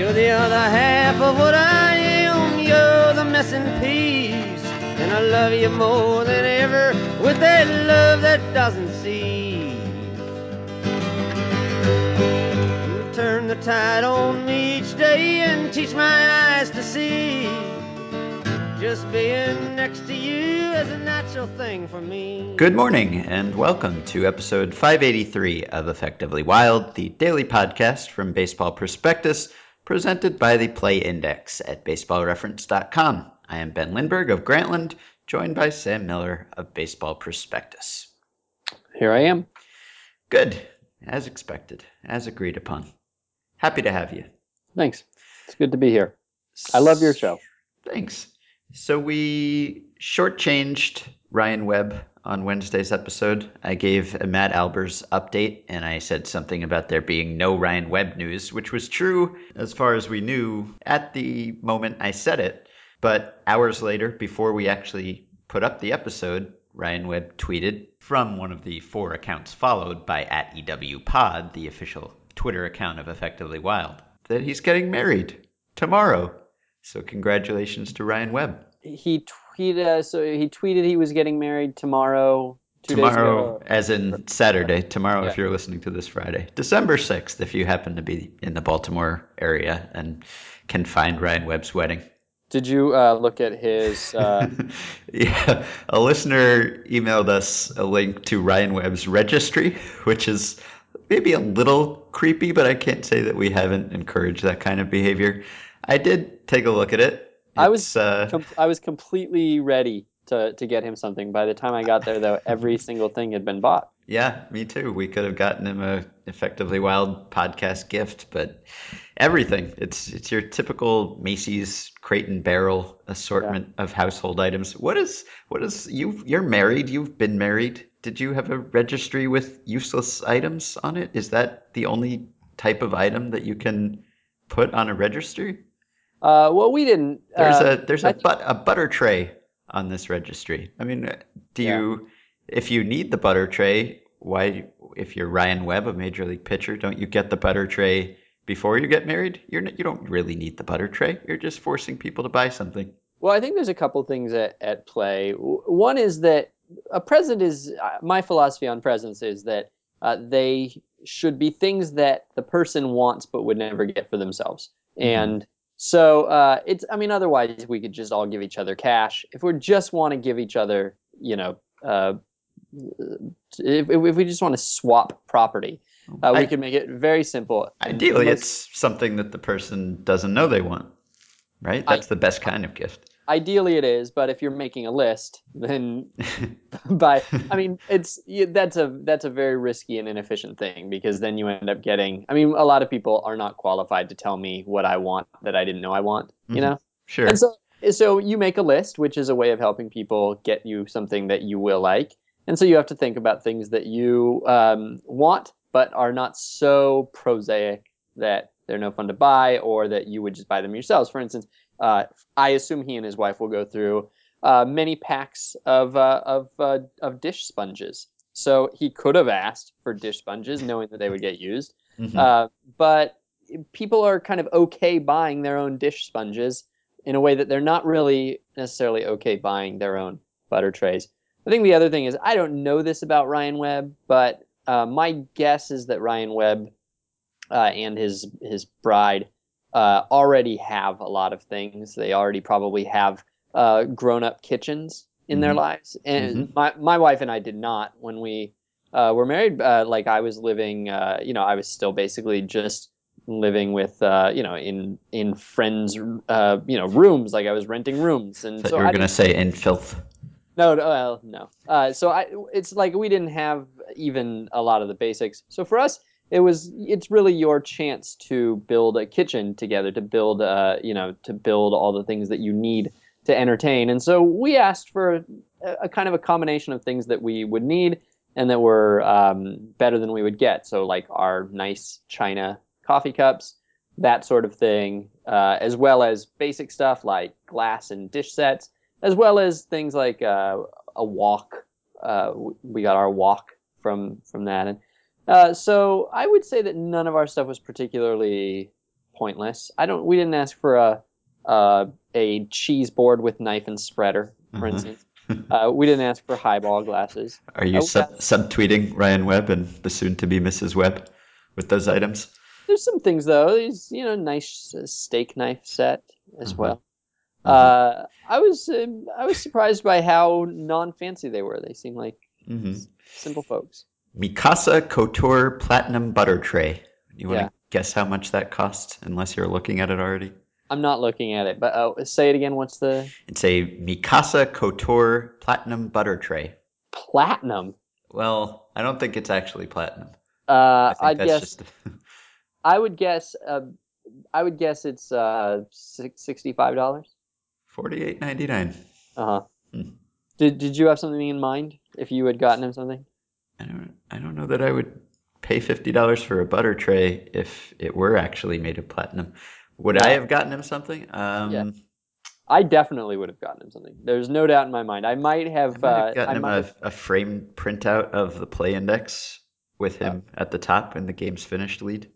You're the other half of what I am. You're the missing piece. And I love you more than ever with that love that doesn't cease. You turn the tide on me each day and teach my eyes to see. Just being next to you is a natural thing for me. Good morning, and welcome to episode 583 of Effectively Wild, the daily podcast from Baseball Prospectus, presented by the Play Index at baseballreference.com. I am Ben Lindbergh of Grantland, joined by Sam Miller of Baseball Prospectus. Here I am. Good, as expected, as agreed upon. Happy to have you. Thanks. It's good to be here. I love your show. Thanks. So we shortchanged Ryan Webb on Wednesday's episode. I gave a Matt Albers update and I said something about there being no Ryan Webb news, which was true as far as we knew at the moment I said it. But hours later, before we actually put up the episode, Ryan Webb tweeted from one of the four accounts followed by at EW Pod, the official Twitter account of Effectively Wild, that he's getting married tomorrow. So congratulations to Ryan Webb. He tweeted. Uh, so he tweeted he was getting married tomorrow. Two tomorrow, days ago. as in Saturday. Tomorrow, Yeah. if you're listening to this Friday, December sixth, if you happen to be in the Baltimore area and can find Ryan Webb's wedding. Did you uh, look at his? Uh, yeah, a listener emailed us a link to Ryan Webb's registry, which is maybe a little creepy, but I can't say that we haven't encouraged that kind of behavior. I did take a look at it. I was uh, com- I was completely ready to to get him something. By the time I got there, though, every single thing had been bought. Yeah, me too. We could have gotten him a effectively wild podcast gift, but everything. It's it's your typical Macy's crate and barrel assortment of household items. What is what is you you're married, you've been married. Did you have a registry with useless items on it? Is that the only type of item that you can put on a registry? Uh, well, we didn't. There's uh, a there's a but a butter tray on this registry. I mean, uh, do Yeah. you if you need the butter tray, why if you're Ryan Webb, a major league pitcher, don't you get the butter tray before you get married? You're you don't really need the butter tray. You're just forcing people to buy something. Well, I think there's a couple things at, at play. One is that a present is uh, my philosophy on presents is that uh, they should be things that the person wants but would never get for themselves. Mhm. And so uh, it's, I mean, otherwise we could just all give each other cash. If we just want to give each other, you know, uh, if, if we just want to swap property, uh, we I- could make it very simple. Ideally, most- it's something that the person doesn't know they want. Right? I- That's the best kind of gift. Ideally it is but if you're making a list then by i mean it's that's a that's a very risky and inefficient thing because then you end up getting i mean a lot of people are not qualified to tell me what i want that i didn't know i want you Mhm. know sure. and so so you make a list which is a way of helping people get you something that you will like and so you have to think about things that you um, want but are not so prosaic that they're no fun to buy or that you would just buy them yourselves for instance i assume he and his wife will go through uh, many packs of uh, of uh, of dish sponges so he could have asked for dish sponges knowing that they would get used Mhm. uh, but people are kind of okay buying their own dish sponges in a way that they're not really necessarily okay buying their own butter trays. I think the other thing is I don't know this about Ryan Webb, but uh, my guess is that Ryan Webb uh, and his his bride uh, already have a lot of things. They already probably have uh, grown up kitchens in their Mhm. lives, and Mhm. my my wife and I did not when we uh, were married. Uh, like I was living, uh, you know, I was still basically just living with, uh, you know, in in friends, uh, you know, rooms. Like I was renting rooms, and so you were gonna say in filth. no, no, well, no. Uh, so I, it's like we didn't have even a lot of the basics. So for us, it was, it's really your chance to build a kitchen together, to build, uh, you know, to build all the things that you need to entertain. And so we asked for a, a kind of a combination of things that we would need and that were um, better than we would get. So like our nice china coffee cups, that sort of thing, uh, as well as basic stuff like glass and dish sets as well as things like uh, a wok. Uh, we got our wok from from that, and uh, so I would say that none of our stuff was particularly pointless. I don't. We didn't ask for a uh, a cheese board with knife and spreader, for Uh-huh. instance. Uh, we didn't ask for highball glasses. Are you sub- subtweeting Ryan Webb and the soon-to-be Mrs. Webb with those items? There's some things though. There's you know nice uh, steak knife set as Mhm. well. Mhm. Uh, I was um, I was surprised by how non-fancy they were. They seemed like hmm simple folks. Mikasa Couture Platinum Butter Tray. You want to Yeah. guess how much that costs, unless you're looking at it already? I'm not looking at it, but uh, say it again. What's the It's a Mikasa Couture Platinum Butter Tray. platinum? Well, I don't think it's actually platinum. Uh, I that's guess just. I would guess uh, I would guess it's uh six, sixty-five dollars. Forty-eight ninety-nine. Uh huh. Hmm. Did Did you have something in mind? If you had gotten him something? I don't. I don't know that I would pay fifty dollars for a butter tray if it were actually made of platinum. Would I have gotten him something? Um, Yeah. I definitely would have gotten him something. There's no doubt in my mind. I might I have. might have uh, gotten I him might a, have- a framed printout of the play index with him at the top in the game's finished lead.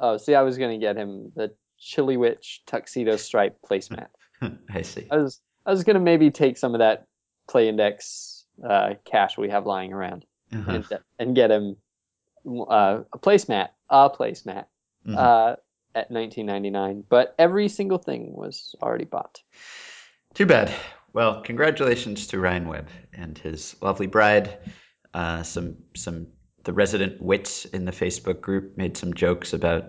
Oh, see, I was gonna get him the Chilewich tuxedo stripe placemat. I see. I was I was gonna maybe take some of that play index uh, cash we have lying around Uh-huh. and and get him uh, a placemat, a placemat Mhm. uh, at 19.99. But every single thing was already bought. Too bad. Well, congratulations to Ryan Webb and his lovely bride. Uh, some some the resident wits in the Facebook group made some jokes about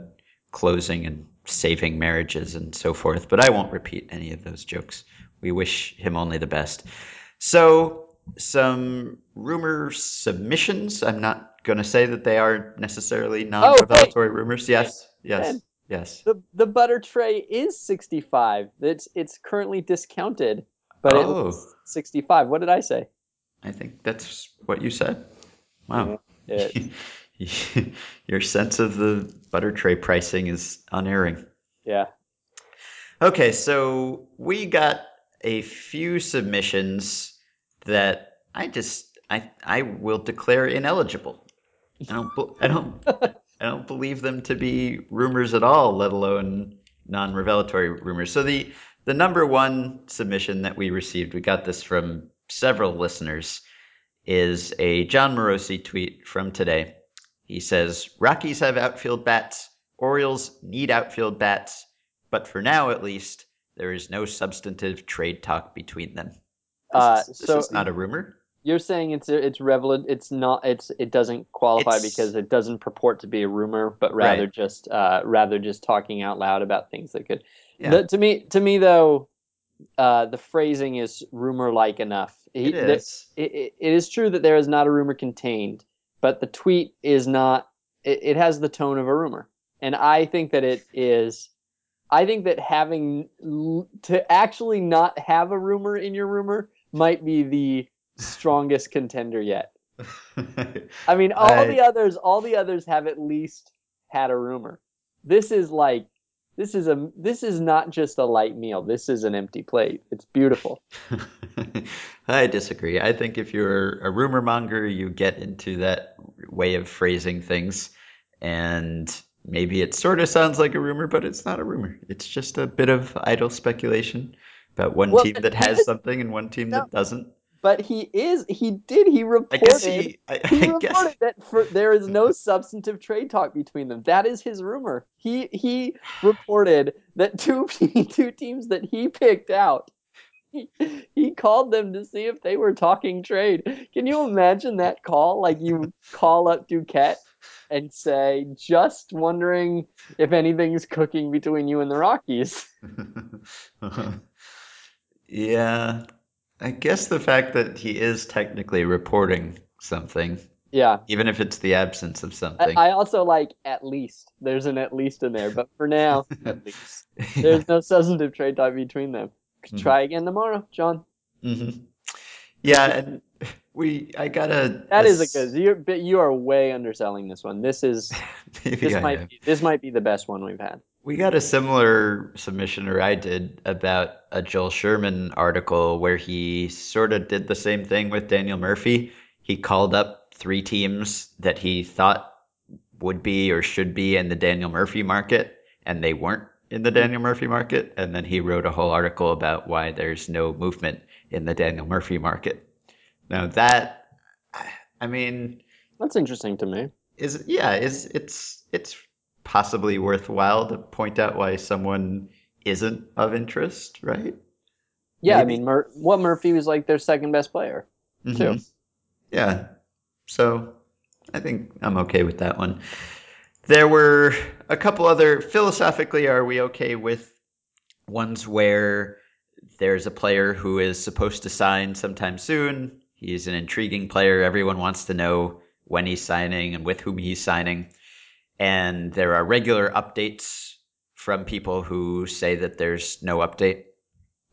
closing and saving marriages and so forth, but I won't repeat any of those jokes. We wish him only the best. So, some rumor submissions. I'm not going to say that they are necessarily oh, non-revelatory rumors. Yes, yes, Ben. yes. The the butter tray is 65. It's it's currently discounted, but Oh. was 65. What did I say? I think that's what you said. Wow. It, Your sense of the butter tray pricing is unerring. yeah. Okay, so we got a few submissions that I just I I will declare ineligible. I don't I don't I don't believe them to be rumors at all, let alone non-revelatory rumors. So the the number one submission that we received, we got this from several listeners, is a Jon Morosi tweet from today. He says, Rockies have outfield bats, Orioles need outfield bats, but for now at least, there is no substantive trade talk between them. Uh, is, this so is not a rumor. You're saying it's it's relevant. It's not. It's it doesn't qualify It's- because it doesn't purport to be a rumor, but rather Right. just uh, rather just talking out loud about things that could. Yeah. The- to me, to me though, uh, the phrasing is rumor-like enough. He- It is. it, it- it is true that there is not a rumor contained, but the tweet is not. It, it has the tone of a rumor, and I think that it is. I think that having l- to actually not have a rumor in your rumor might be the strongest contender yet. I mean, all I- the others, all the others have at least had a rumor. This is like, this is a, this is not just a light meal. This is an empty plate. It's beautiful. I disagree. I think if you're a rumor monger, you get into that way of phrasing things, and maybe it sort of sounds like a rumor, but it's not a rumor. It's just a bit of idle speculation about one Well, team that has something and one team that doesn't. But he is, he did, he reported. I guess he. I, he reported guess. that for, there is no substantive trade talk between them. That is his rumor. He he reported that two two teams that he picked out. He, he called them to see if they were talking trade. Can you imagine that call? Like you call up Duquette and say, "Just wondering if anything's cooking between you and the Rockies." Yeah, I guess the fact that he is technically reporting something, Yeah. even if it's the absence of something. I also like at least. There's an at least in there, but for now, at least. There's no substantive trade talk between them. Mhm. Try again tomorrow, John. hmm Yeah, and we I got a That is a good. You're, but you are way underselling this one. This is maybe this I might am. be, this might be the best one we've had. We got a similar submission, or I did, about a Joel Sherman article where he sort of did the same thing with Daniel Murphy. He called up three teams that he thought would be or should be in the Daniel Murphy market and they weren't in the Daniel Murphy market. And then he wrote a whole article about why there's no movement in the Daniel Murphy market. Now that, I mean, That's interesting to me. is yeah, is it's it's possibly worthwhile to point out why someone isn't of interest, right? Yeah, I mean, Mur- what Murphy was like their second best player. Too. Mhm. Yeah. So I think I'm okay with that one. There were a couple other philosophically are we okay with ones where there's a player who is supposed to sign sometime soon. He's an intriguing player. Everyone wants to know when he's signing and with whom he's signing. And there are regular updates from people who say that there's no update.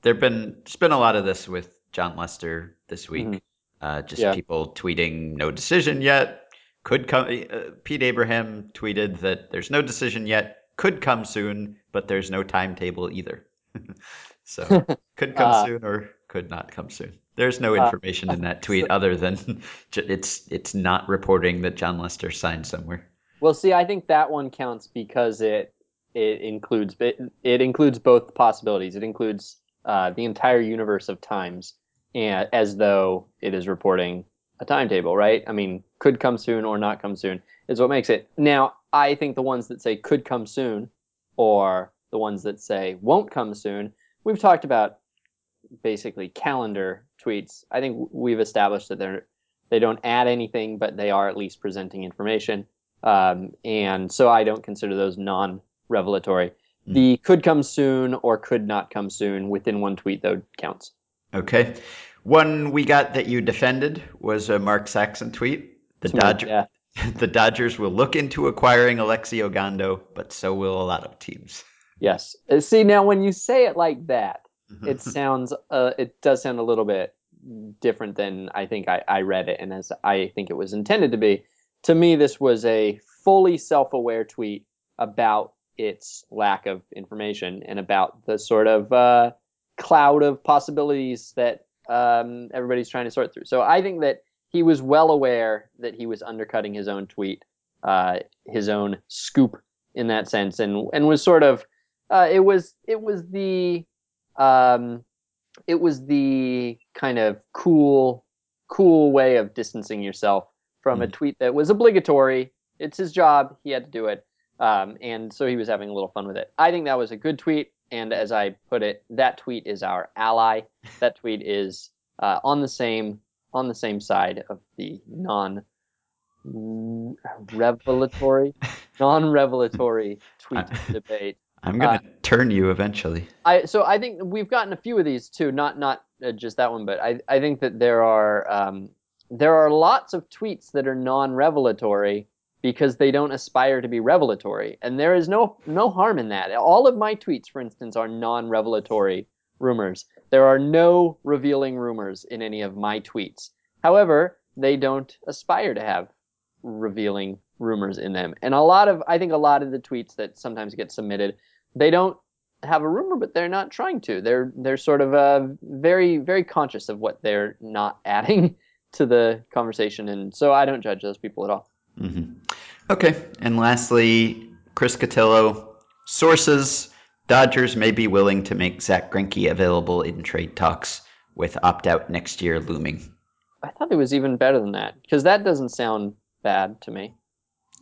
There've been there's been a lot of this with Jon Lester this week. Mhm. Uh, just Yeah. people tweeting no decision yet. Could come. Uh, Pete Abraham tweeted that there's no decision yet. Could come soon, but there's no timetable either. so could come Uh, soon or could not come soon. There's no uh, information in that tweet other than it's it's not reporting that Jon Lester signed somewhere. Well, see, I think that one counts because it it includes it, it includes both possibilities. It includes uh, the entire universe of times, and as though it is reporting a timetable, right? I mean, could come soon or not come soon is what makes it. Now, I think the ones that say could come soon, or the ones that say won't come soon, we've talked about basically calendar tweets. I think we've established that they're they don't add anything, but they are at least presenting information. Um, and so I don't consider those non-revelatory. Mm. The could come soon or could not come soon within one tweet though counts. Okay. One we got that you defended was a Mark Saxon tweet. The Dodger, yeah. the Dodgers will look into acquiring Alexi Ogando, but so will a lot of teams. Yes. Uh, See now when you say it like that, it sounds uh, it does sound a little bit different than I think I, I read it and as I think it was intended to be. To me, this was a fully self-aware tweet about its lack of information and about the sort of uh, cloud of possibilities that um, everybody's trying to sort through. So I think that he was well aware that he was undercutting his own tweet, uh, his own scoop in that sense, and and was sort of uh, it was it was the um, it was the kind of cool cool way of distancing yourself from a Mhm. tweet that was obligatory. It's his job; he had to do it, um, and so he was having a little fun with it. I think that was a good tweet, and as I put it, that tweet is our ally. That tweet is uh, on the same on the same side of the non revelatory non revelatory tweet debate. I'm gonna Uh, turn you eventually. I so I think we've gotten a few of these too. Not not uh, just that one, but I I think that there are um, there are lots of tweets that are non-revelatory because they don't aspire to be revelatory, and there is no no harm in that. All of my tweets, for instance, are non-revelatory rumors. There are no revealing rumors in any of my tweets. However, they don't aspire to have revealing rumors in them. And a lot of I think a lot of the tweets that sometimes get submitted, they don't have a rumor, but they're not trying to. They're they're sort of uh, very very conscious of what they're not adding to the conversation, and so I don't judge those people at all. Mm-hmm. Okay. And lastly, Chris Cotillo sources: Dodgers may be willing to make Zack Greinke available in trade talks, with opt-out next year looming. I thought it was even better than that because that doesn't sound bad to me.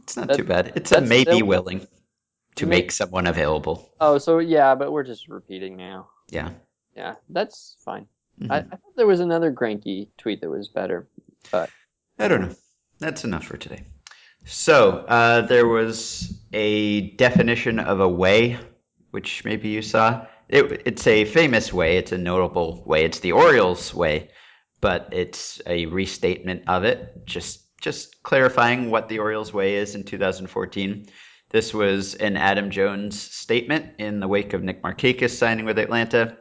It's not That- too bad. It's a that's may be still- willing to make someone available. Oh, so yeah, but we're just repeating now. Yeah. Yeah, that's fine. Mhm. I, I thought there was another Greinke tweet that was better. But I don't know. That's enough for today. So uh, there was a definition of a way, which maybe you saw. It, it's a famous way. It's a notable way. It's the Orioles way, but it's a restatement of it. Just just clarifying what the Orioles way is in 2014. This was an Adam Jones statement in the wake of Nick Markakis signing with Atlanta.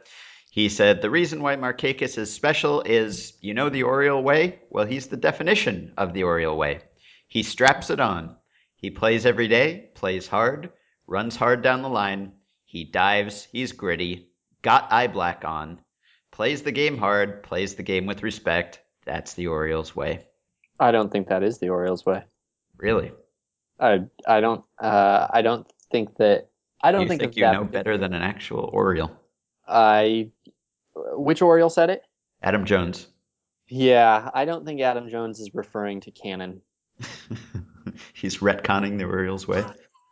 He said, The reason why Markakis is special is, you know, the Oriole way? Well, he's the definition of the Oriole way. He straps it on. He plays every day, plays hard, runs hard down the line. He dives, he's gritty, got eye black on, plays the game hard, plays the game with respect. That's the Orioles way. I don't think that is the Orioles way. Really? I I don't uh, I don't think that I don't you think, think you that know better than an actual Oriole. I which Oriole said it? Adam Jones. Yeah, I don't think Adam Jones is referring to canon. He's retconning the Orioles way.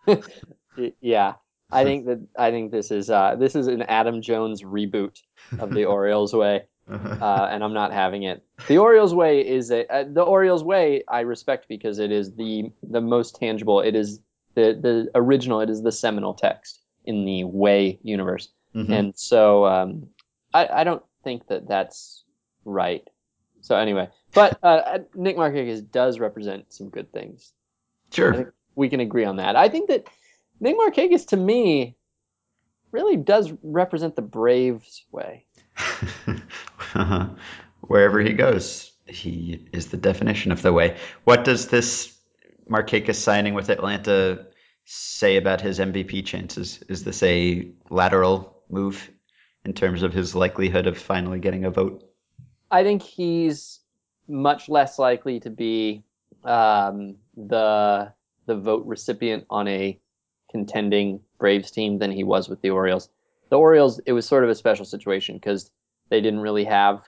Yeah, I think that I think this is uh, this is an Adam Jones reboot of the Orioles way, uh, and I'm not having it. The Orioles way is a uh, the Orioles way I respect because it is the the most tangible. It is the the original. It is the seminal text in the way universe, Mhm. and so um, I I don't think that that's right. So anyway, but uh, Nick Markakis does represent some good things. Sure. we can agree on that. I think that Nick Markakis to me really does represent the Braves way. Wherever he goes, he is the definition of the way. What does this Markakis signing with Atlanta say about his MVP chances? Is this a lateral move in terms of his likelihood of finally getting a vote? I think he's much less likely to be um, the the vote recipient on a contending Braves team than he was with the Orioles. The Orioles, it was sort of a special situation because they didn't really have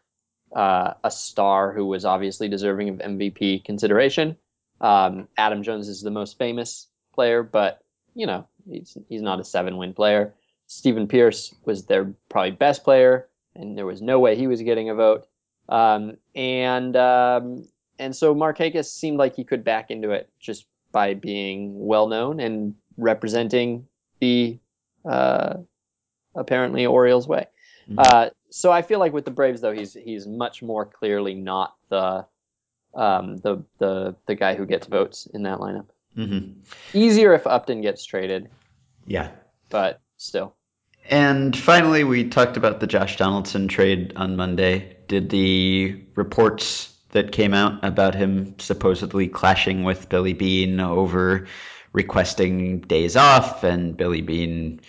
uh, a star who was obviously deserving of MVP consideration. Um, Adam Jones is the most famous player, but you know he's he's not a seven win player. Stephen Pearce was their probably best player, and there was no way he was getting a vote. Um, and um, and so Markakis seemed like he could back into it just by being well known and representing the uh, apparently Orioles way. Mhm. Uh, so I feel like with the Braves though he's he's much more clearly not the um, the the the guy who gets votes in that lineup. Mhm. Easier if Upton gets traded, Yeah. but still. And finally, we talked about the Josh Donaldson trade on Monday. Did the reports that came out about him supposedly clashing with Billy Beane over requesting days off and Billy Beane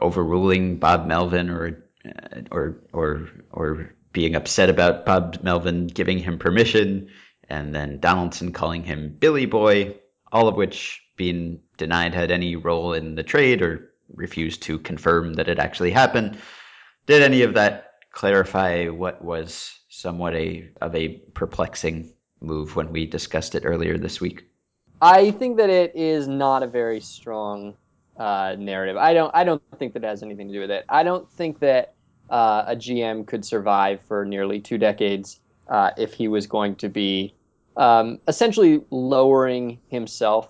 overruling Bob Melvin or uh, or or or being upset about Bob Melvin giving him permission and then Donaldson calling him Billy Boy, all of which being denied had any role in the trade or refused to confirm that it actually happened. Did any of that clarify what was somewhat a of a perplexing move when we discussed it earlier this week? I think that it is not a very strong uh, narrative. I don't. I don't think that it has anything to do with it. I don't think that uh, a GM could survive for nearly two decades uh, if he was going to be um, essentially lowering himself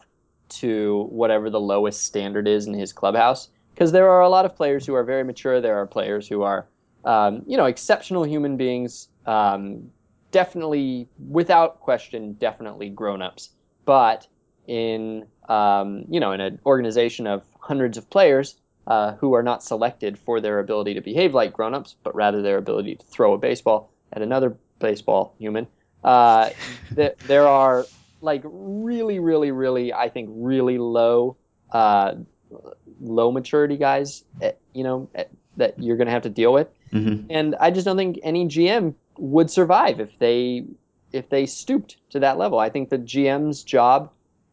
to whatever the lowest standard is in his clubhouse. Because there are a lot of players who are very mature. There are players who are, um, you know, exceptional human beings. Um, definitely, without question, definitely grown-ups. But in um, you know in an organization of hundreds of players uh, who are not selected for their ability to behave like grown-ups, but rather their ability to throw a baseball at another baseball human. Uh, th- there are like really, really, really, I think, really low, uh, low maturity guys, at, you know, at, that you're going to have to deal with, Mm-hmm. and I just don't think any GM would survive if they if they stooped to that level. I think the GM's job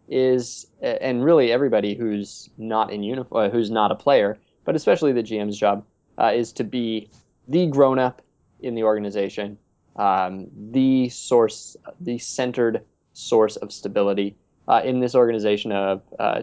is, and really everybody who's not in uniform, who's not a player, but especially the GM's job, uh, is to be the grown up in the organization, um, the source, the centered source of stability uh, in this organization of, uh,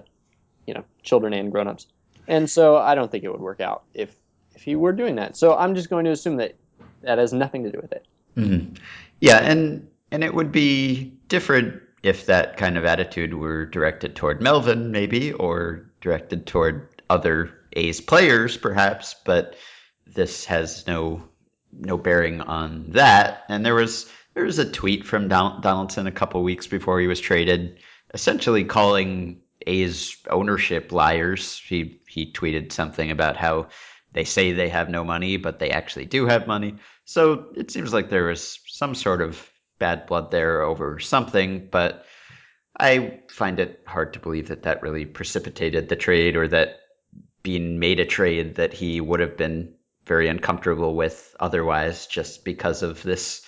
you know, children and grown ups. And so I don't think it would work out if if he were doing that. So I'm just going to assume that that has nothing to do with it. Mm-hmm. Yeah, and and it would be different if that kind of attitude were directed toward Melvin, maybe, or directed toward other A's players, perhaps. But this has no no bearing on that. And there was there was a tweet from Don- Donaldson a couple weeks before he was traded, essentially calling A's ownership liars. He he tweeted something about how they say they have no money, but they actually do have money. So it seems like there was some sort of bad blood there over something, but I find it hard to believe that that really precipitated the trade or that being made a trade that he would have been very uncomfortable with otherwise just because of this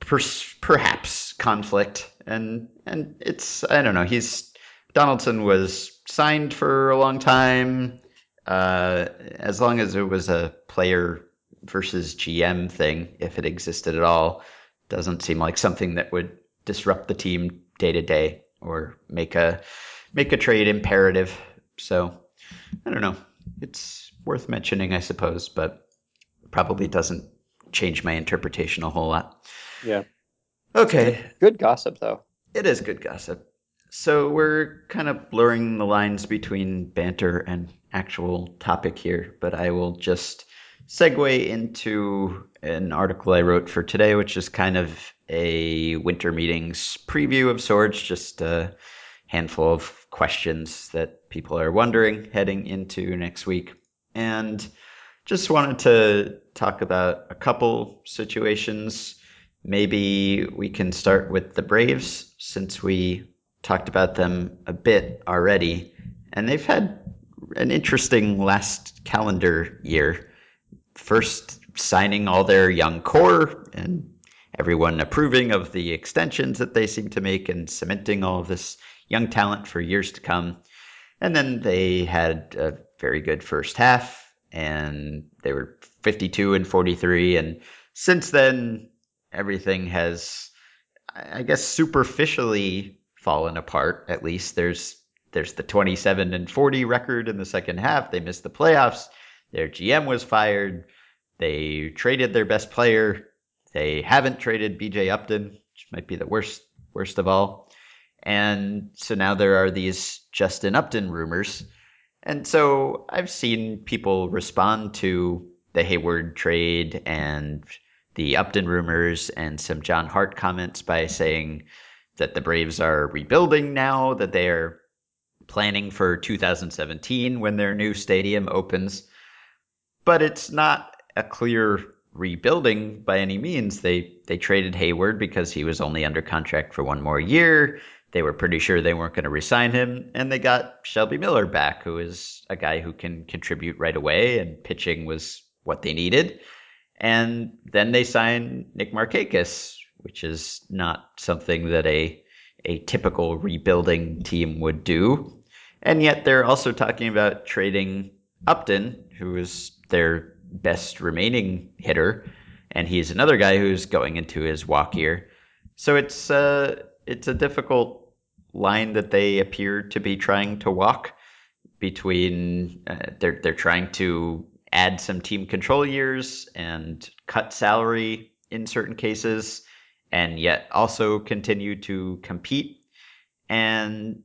per- perhaps conflict and and it's I don't know he's Donaldson was signed for a long time Uh, as long as it was a player versus GM thing, if it existed at all, doesn't seem like something that would disrupt the team day to day or make a make a trade imperative. So I don't know. It's worth mentioning, I suppose, but probably doesn't change my interpretation a whole lot. Yeah. Okay. Good gossip, though. It is good gossip. So we're kind of blurring the lines between banter and actual topic here, but I will just segue into an article I wrote for today, which is kind of a winter meetings preview of sorts, just a handful of questions that people are wondering heading into next week. And just wanted to talk about a couple situations. Maybe we can start with the Braves since we talked about them a bit already. And they've had an interesting last calendar year. First, signing all their young core and everyone approving of the extensions that they seem to make and cementing all of this young talent for years to come. And then they had a very good first half and they were 52 and 43. And since then, everything has, I guess, superficially fallen apart. At least there's there's the 27 and 40 record in the second half. They missed the playoffs. Their GM was fired. They traded their best player. They haven't traded BJ Upton, which might be the worst worst of all. And so now there are these Justin Upton rumors. And so I've seen people respond to the Heyward trade and the Upton rumors and some John Hart comments by saying that the Braves are rebuilding now, that they are planning for 2017 when their new stadium opens. But it's not a clear rebuilding by any means. They they traded Heyward because he was only under contract for one more year. They were pretty sure they weren't going to resign him, and they got Shelby Miller back, who is a guy who can contribute right away, and pitching was what they needed. And then they signed Nick Markakis, which is not something that a a typical rebuilding team would do. And yet they're also talking about trading Upton, who is their best remaining hitter, and he's another guy who's going into his walk year. So it's uh, it's a difficult line that they appear to be trying to walk between uh, they're they're trying to add some team control years and cut salary in certain cases and yet also continue to compete and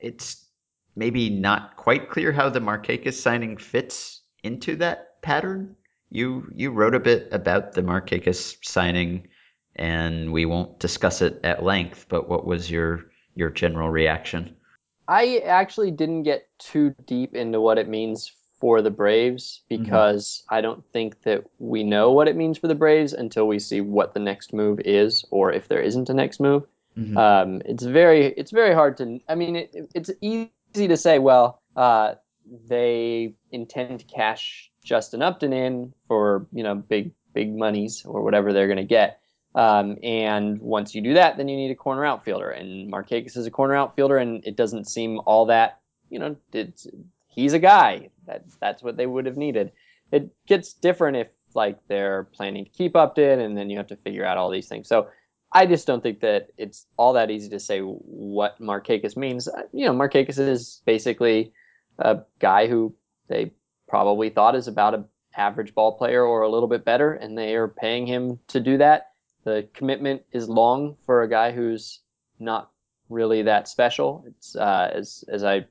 it's maybe not quite clear how the Markakis signing fits into that pattern. You you wrote a bit about the Markakis signing and we won't discuss it at length, but what was your your general reaction? I actually didn't get too deep into what it means for the Braves because mm-hmm. I don't think that we know what it means for the Braves until we see what the next move is or if there isn't a next move. Mm-hmm. Um, it's very it's very hard to. I mean, it, it's easy to say. Well, uh, they intend to cash Justin Upton in for you know big big monies or whatever they're going to get. Um, and once you do that, then you need a corner outfielder. And Markakis is a corner outfielder, and it doesn't seem all that, you know, it's, he's a guy. That, that's what they would have needed. It gets different if, like, they're planning to keep Upton, and then you have to figure out all these things. So I just don't think that it's all that easy to say what Markakis means. Uh, you know, Markakis is basically a guy who they probably thought is about an average ball player or a little bit better, and they are paying him to do that the commitment is long for a guy who's not really that special. It's uh, as as I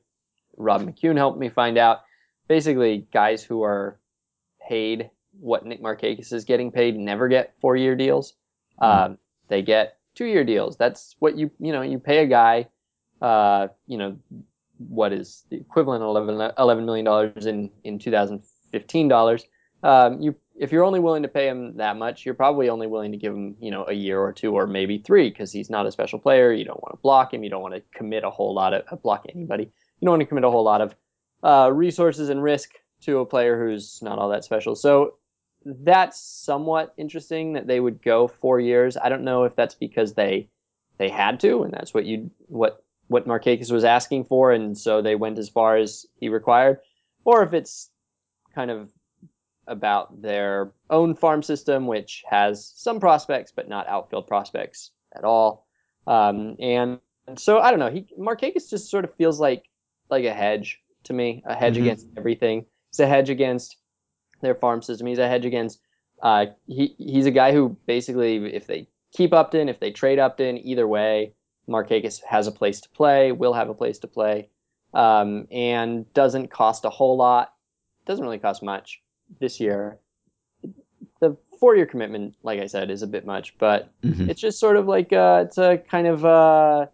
Rob McQuown helped me find out. Basically, guys who are paid what Nick Markakis is getting paid never get four year deals. Mm-hmm. Um, they get two year deals. That's what you you know you pay a guy. Uh, you know what is the equivalent of 11, $11 million in in 2015 dollars. Um, you if you're only willing to pay him that much, you're probably only willing to give him, you know, a year or two or maybe three because he's not a special player. You don't want to block him. You don't want to commit a whole lot of block anybody. You don't want to commit a whole lot of uh, resources and risk to a player who's not all that special. So that's somewhat interesting that they would go four years. I don't know if that's because they they had to, and that's what you what what Markakis was asking for, and so they went as far as he required. or if it's kind of about their own farm system, which has some prospects but not outfield prospects at all. Um, and, and so I don't know. He Markakis just sort of feels like like a hedge to me, a hedge Mhm. against everything. He's a hedge against their farm system. He's a hedge against. Uh, he he's a guy who basically, if they keep Upton, if they trade Upton, either way, Markakis has a place to play, will have a place to play, um, and doesn't cost a whole lot. Doesn't really cost much this year. The four-year commitment, like I said, is a bit much, but Mhm. it's just sort of like uh, it's a kind of uh,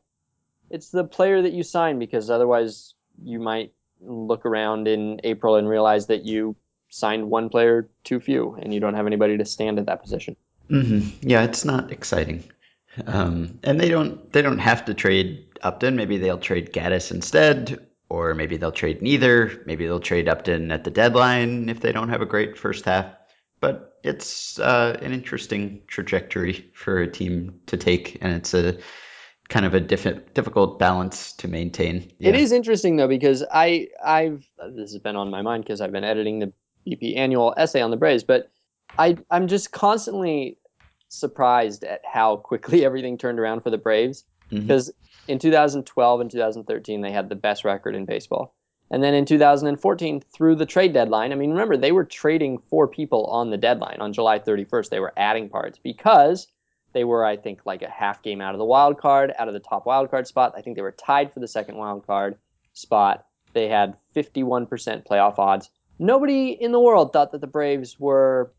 it's the player that you sign because otherwise you might look around in April and realize that you signed one player too few and you don't have anybody to stand at that position. hmm Yeah, it's not exciting. Um, and they don't they don't have to trade Upton. Maybe they'll trade Gattis instead, or maybe they'll trade neither. Maybe they'll trade Upton at the deadline if they don't have a great first half. But it's uh, an interesting trajectory for a team to take, and it's a kind of a diff- difficult balance to maintain. It is interesting though because I I've this has been on my mind because I've been editing the BP annual essay on the Braves, but I I'm just constantly surprised at how quickly everything turned around for the Braves mm-hmm. because in 2012 and 2013 they had the best record in baseball. And then in 2014 through the trade deadline, I mean remember they were trading four people on the deadline on July 31st. They were adding parts because they were, I think, like a half game out of the wild card, out of the top wild card spot. I think they were tied for the second wild card spot. They had 51% playoff odds. Nobody in the world thought that the Braves were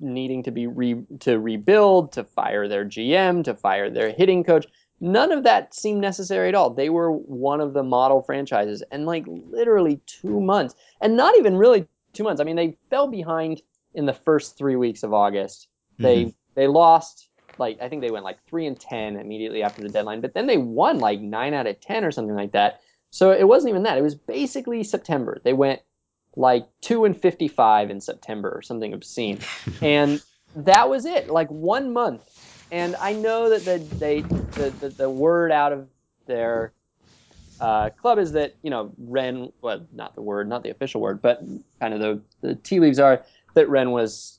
needing to be re- to rebuild, to fire their GM, to fire their hitting coach. None of that seemed necessary at all. They were one of the model franchises, and like literally two months, and not even really two months. I mean, they fell behind in the first three weeks of August. They mm-hmm. they lost like I think they went like three and ten immediately after the deadline, but then they won like nine out of ten or something like that. So it wasn't even that. It was basically September. They went like two and fifty-five in September or something obscene, and that was it. Like one month. And I know that the they the, the, the word out of their uh, club is that you know Wren, well, not the word, not the official word, but kind of the the tea leaves are that Wren was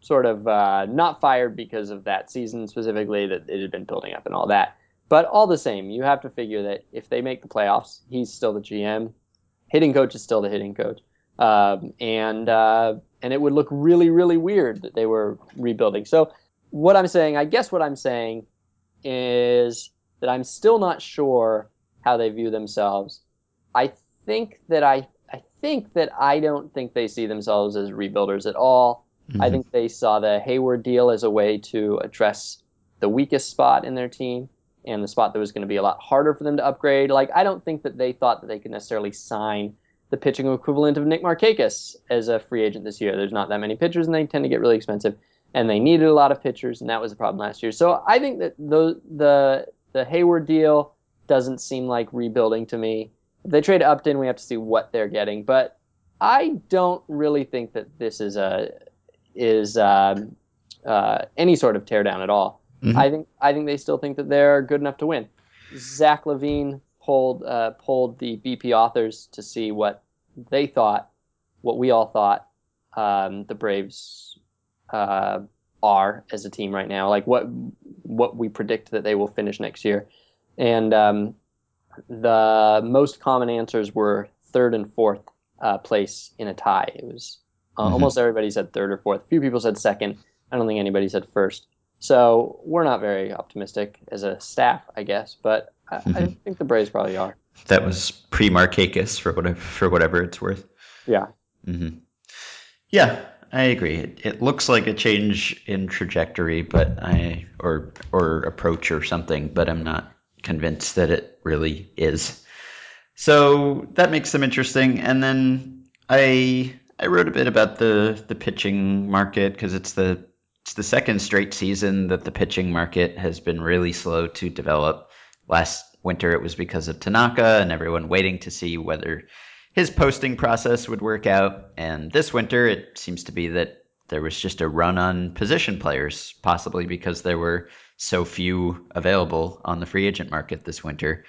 sort of uh, not fired because of that season specifically that it had been building up and all that. But all the same, you have to figure that if they make the playoffs, he's still the GM. Hitting coach is still the hitting coach, um, and uh, and it would look really really weird that they were rebuilding. So what I'm saying, I guess what I'm saying is that I'm still not sure how they view themselves. I think that I I think that I don't think they see themselves as rebuilders at all. I Mhm. think they saw the Heyward deal as a way to address the weakest spot in their team and the spot that was going to be a lot harder for them to upgrade. Like I don't think that they thought that they could necessarily sign the pitching equivalent of Nick Markakis as a free agent this year. There's not that many pitchers, and they tend to get really expensive. And they needed a lot of pitchers, and that was the problem last year. So I think that the the the Heyward deal doesn't seem like rebuilding to me. If they trade Upton, we have to see what they're getting. But I don't really think that this is a is um, uh, any sort of teardown at all. Mhm. I think I think they still think that they're good enough to win. Zach Levine pulled uh, polled the BP authors to see what they thought, what we all thought um, the Braves uh, are as a team right now, like what what we predict that they will finish next year, and um, the most common answers were third and fourth uh, place in a tie. It was uh, Mhm. almost everybody said third or fourth. A few people said second. I don't think anybody said first. So we're not very optimistic as a staff, I guess, but I, I Mhm. think the Braves probably are. That was pre Markakis for whatever for whatever it's worth. Yeah. hmm Yeah, I agree. It, it looks like a change in trajectory, but I or or approach or something, but I'm not convinced that it really is. So that makes them interesting. And then I I wrote a bit about the the pitching market because it's the it's the second straight season that the pitching market has been really slow to develop. Last winter it was because of Tanaka and everyone waiting to see whether his posting process would work out. And this winter, it seems to be that there was just a run on position players, possibly because there were so few available on the free agent market this winter.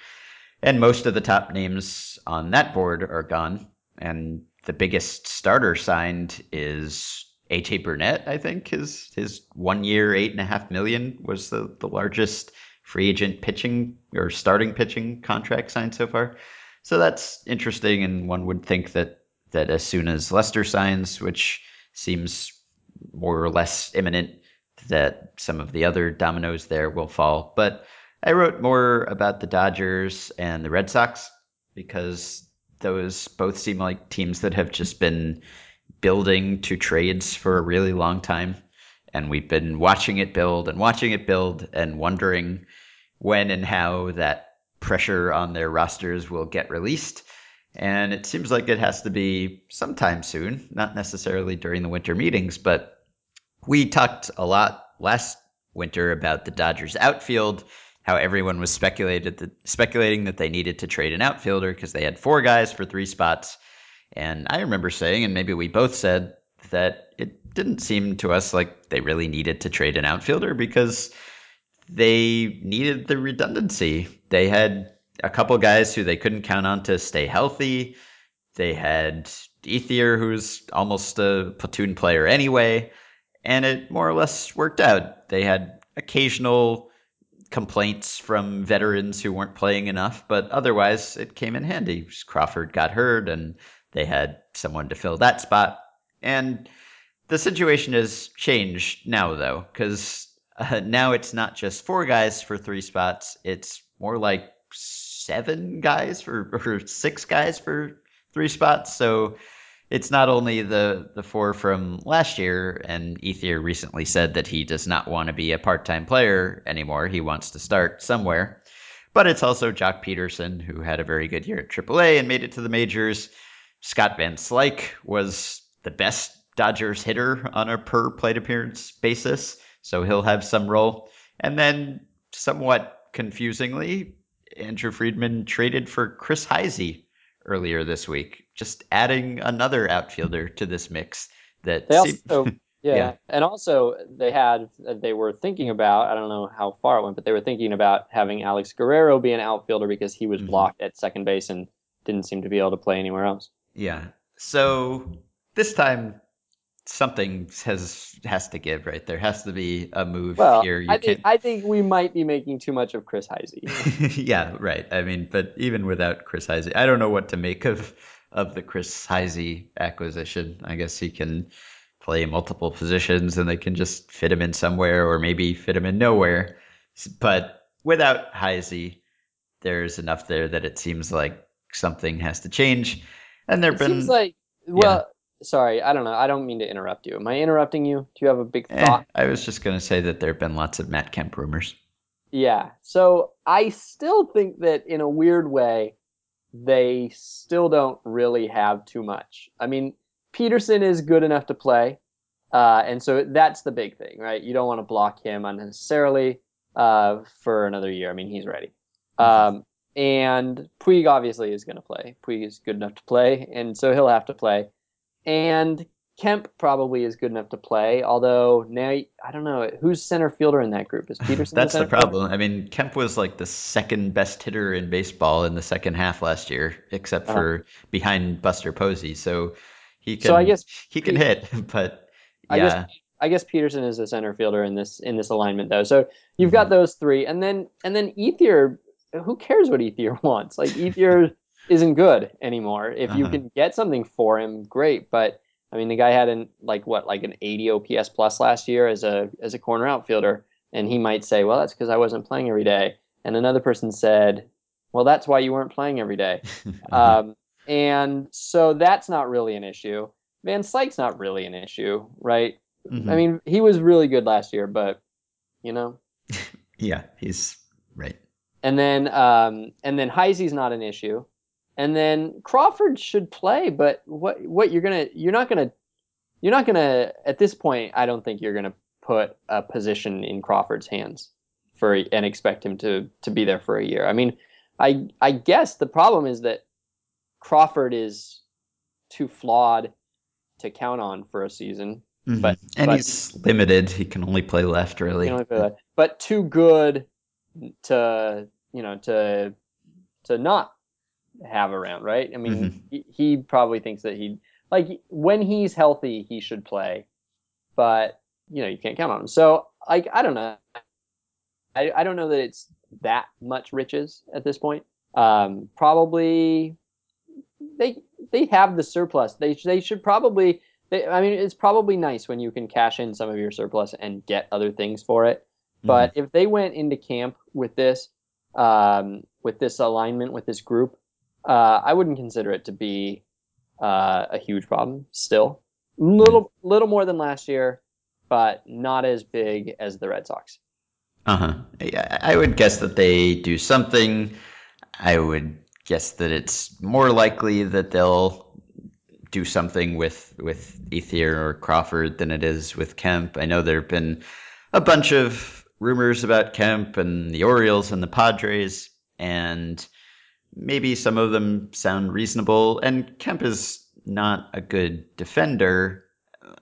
And most of the top names on that board are gone. And the biggest starter signed is AJ Burnett, I think his his one year eight and a half million was the, the largest free agent pitching or starting pitching contract signed so far. So that's interesting, and one would think that that as soon as Lester signs, which seems more or less imminent, that some of the other dominoes there will fall. But I wrote more about the Dodgers and the Red Sox because those both seem like teams that have just been building to trades for a really long time. And we've been watching it build and watching it build and wondering when and how that pressure on their rosters will get released. And it seems like it has to be sometime soon, not necessarily during the winter meetings, but we talked a lot last winter about the Dodgers outfield, how everyone was speculated that, speculating that they needed to trade an outfielder because they had four guys for three spots. And I remember saying, and maybe we both said, that it didn't seem to us like they really needed to trade an outfielder because they needed the redundancy. They had a couple guys who they couldn't count on to stay healthy. They had Ethier, who's almost a platoon player anyway, and it more or less worked out. They had occasional complaints from veterans who weren't playing enough, but otherwise it came in handy. Crawford got hurt, and they had someone to fill that spot. And the situation has changed now, though, because uh, now it's not just four guys for three spots. It's more like seven guys for or six guys for three spots. So it's not only the the four from last year, and Ethier recently said that he does not want to be a part time player anymore. He wants to start somewhere. But it's also Joc Pederson, who had a very good year at AAA and made it to the majors. Scott Van Slyke was the best Dodgers hitter on a per plate appearance basis, so he'll have some role. And then, somewhat confusingly, Andrew Friedman traded for Chris Heisey earlier this week, just adding another outfielder to this mix. That they seemed- also, yeah. Yeah. and also they had they were thinking about I don't know how far it went, but they were thinking about having Alex Guerrero be an outfielder because he was Mhm. blocked at second base and didn't seem to be able to play anywhere else. yeah. So this time something has has to give, right? There has to be a move Well, here. You I think. I think we might be making too much of Chris Heisey. yeah, right. I mean, but even without Chris Heisey, I don't know what to make of of the Chris Heisey acquisition. I guess he can play multiple positions, and they can just fit him in somewhere, or maybe fit him in nowhere. But without Heisey, there's enough there that it seems like something has to change. And there've been seems like well, sorry, I don't know. I don't mean to interrupt you. Am I interrupting you? Do you have a big eh, thought? I was just gonna say that there've been lots of Matt Kemp rumors. Yeah. So I still think that in a weird way, they still don't really have too much. I mean, Pederson is good enough to play. Uh, and so that's the big thing, right? You don't want to block him unnecessarily uh, for another year. I mean, he's ready. Um, and Puig obviously is going to play. Puig is good enough to play, and so he'll have to play. And Kemp probably is good enough to play, although now I don't know who's center fielder in that group. Is Pederson? That's the fielder? problem. I mean, Kemp was like the second best hitter in baseball in the second half last year, except Uh-huh. for behind Buster Posey. So he can. So I guess he can hit, but I yeah, guess I guess Pederson is a center fielder in this in this alignment though. So you've got those three, and then and then Ethier. Who cares what Ethier wants? Like Ethier isn't good anymore. If you Uh-huh. can get something for him, great. But I mean, the guy had an like what like an 80 OPS plus last year as a as a corner outfielder, and he might say, well, that's because I wasn't playing every day. And another person said, well, that's why you weren't playing every day. Um, and so that's not really an issue. Van Slyke's not really an issue, right? Mhm. I mean, he was really good last year, but you know. yeah, he's right. And then um, and then Heisey's not an issue. And then Crawford should play, but what what you're gonna you're not gonna you're not gonna at this point. I don't think you're gonna put a position in Crawford's hands for and expect him to to be there for a year. I mean, I I guess the problem is that Crawford is too flawed to count on for a season. Mhm. But- and but- he's limited. He can only play left, really. Know, but- but too good to you know to to not have around, right? I mean, Mhm. he, he probably thinks that he. like when he's healthy, he should play, but you know you can't count on him. So like I don't know. I, I don't know that it's that much riches at this point. Um, probably they they have the surplus. They they should probably. They, I mean, it's probably nice when you can cash in some of your surplus and get other things for it. But if they went into camp with this, um, with this alignment, with this group, uh, I wouldn't consider it to be uh, a huge problem. Still, little little more than last year, but not as big as the Red Sox. Uh huh. I, I would guess that they do something. I would guess that it's more likely that they'll do something with with Ethier or Crawford than it is with Kemp. I know there have been a bunch of rumors about Kemp and the Orioles and the Padres, and maybe some of them sound reasonable. And Kemp is not a good defender.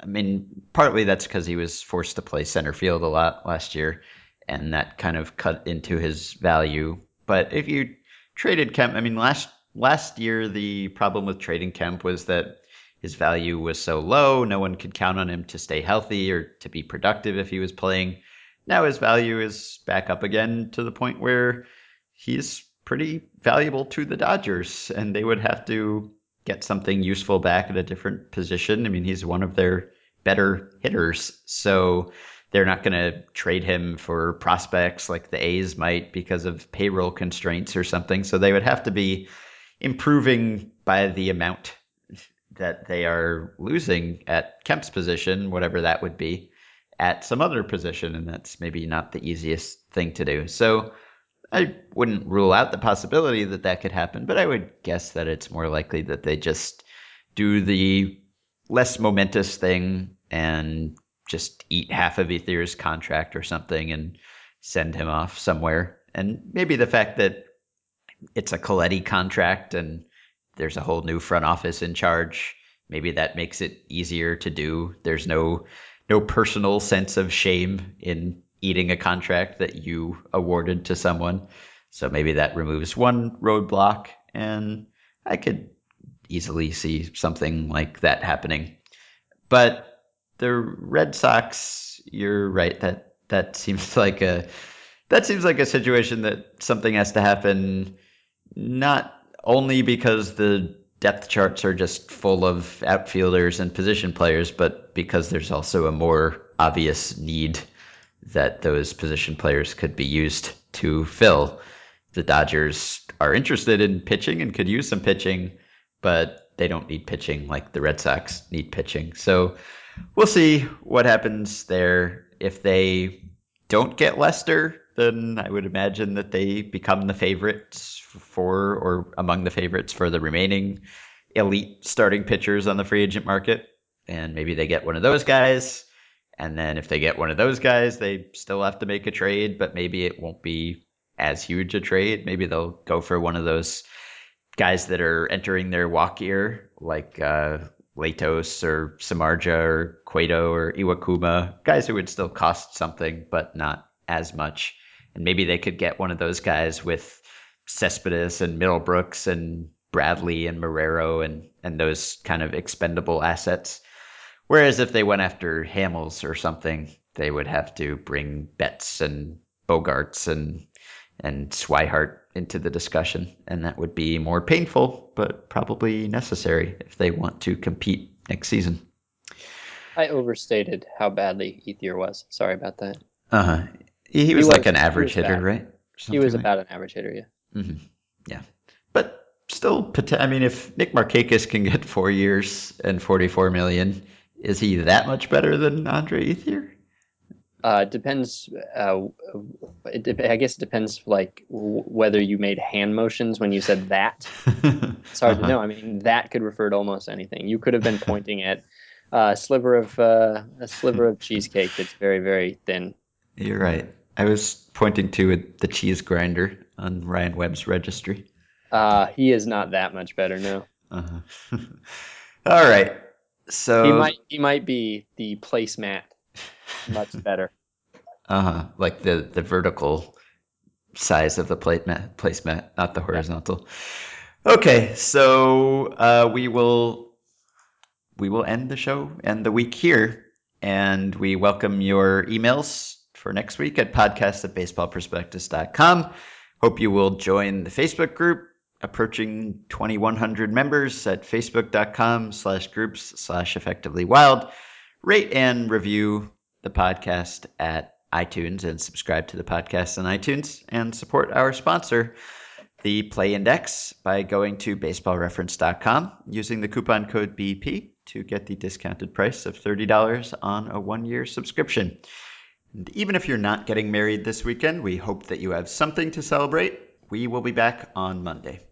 I mean, partly that's because he was forced to play center field a lot last year, and that kind of cut into his value. But if you traded Kemp, I mean, last last year the problem with trading Kemp was that his value was so low, no one could count on him to stay healthy or to be productive if he was playing. Now his value is back up again to the point where he's pretty valuable to the Dodgers, and they would have to get something useful back at a different position. I mean, he's one of their better hitters, so they're not going to trade him for prospects like the A's might because of payroll constraints or something. So they would have to be improving by the amount that they are losing at Kemp's position, whatever that would be at some other position, and that's maybe not the easiest thing to do. So I wouldn't rule out the possibility that that could happen, but I would guess that it's more likely that they just do the less momentous thing and just eat half of Ethier's contract or something and send him off somewhere. And maybe the fact that it's a Colletti contract and there's a whole new front office in charge, maybe that makes it easier to do. There's no no personal sense of shame in eating a contract that you awarded to someone. So maybe that removes one roadblock, and I could easily see something like that happening. But the Red Sox, you're right that that seems like a that seems like a situation that something has to happen not only because the depth charts are just full of outfielders and position players, but because there's also a more obvious need that those position players could be used to fill. The Dodgers are interested in pitching and could use some pitching, but they don't need pitching like the Red Sox need pitching. So we'll see what happens there. If they don't get Lester, then I would imagine that they become the favorites for or among the favorites for the remaining elite starting pitchers on the free agent market. And maybe they get one of those guys. And then if they get one of those guys, they still have to make a trade, but maybe it won't be as huge a trade. Maybe they'll go for one of those guys that are entering their walk year, like uh, Latos or Samardzija or Cueto or Iwakuma, guys who would still cost something, but not as much and maybe they could get one of those guys with Cespedes and Middlebrooks and Bradley and Marrero and and those kind of expendable assets. Whereas if they went after Hamels or something, they would have to bring Betts and Bogaerts and and Swihart into the discussion, and that would be more painful, but probably necessary if they want to compete next season. I overstated how badly Ethier was. Sorry about that. Uh huh. He, he, was, was like an average hitter, bad. right? Something he was like. about an average hitter, yeah. Mm-hmm. Yeah, but still, I mean, if Nick Markakis can get four years and forty-four million, is he that much better than Andre Ethier? Uh, depends. Uh, it, I guess it depends, like w- whether you made hand motions when you said that. it's hard uh-huh. to know. I mean, that could refer to almost anything. You could have been pointing at a sliver of uh, a sliver of cheesecake that's very, very thin. You're right. I was pointing to the cheese grinder on Ryan Webb's registry. Uh, he is not that much better, no. Uh-huh. All right. So he might he might be the placemat much better. Uh-huh. Like the the vertical size of the plate mat, placemat, not the horizontal. Okay, so uh, we will we will end the show and the week here. And we welcome your emails for next week at podcast at baseballprospectus.com. Hope you will join the Facebook group approaching 2100 members at facebook.com slash groups slash effectively wild. Rate and review the podcast at itunes and subscribe to the podcast on itunes and support our sponsor the play index by going to baseballreference.com using the coupon code bp to get the discounted price of $30 on a one-year subscription. And even if you're not getting married this weekend we hope that you have something to celebrate we will be back on monday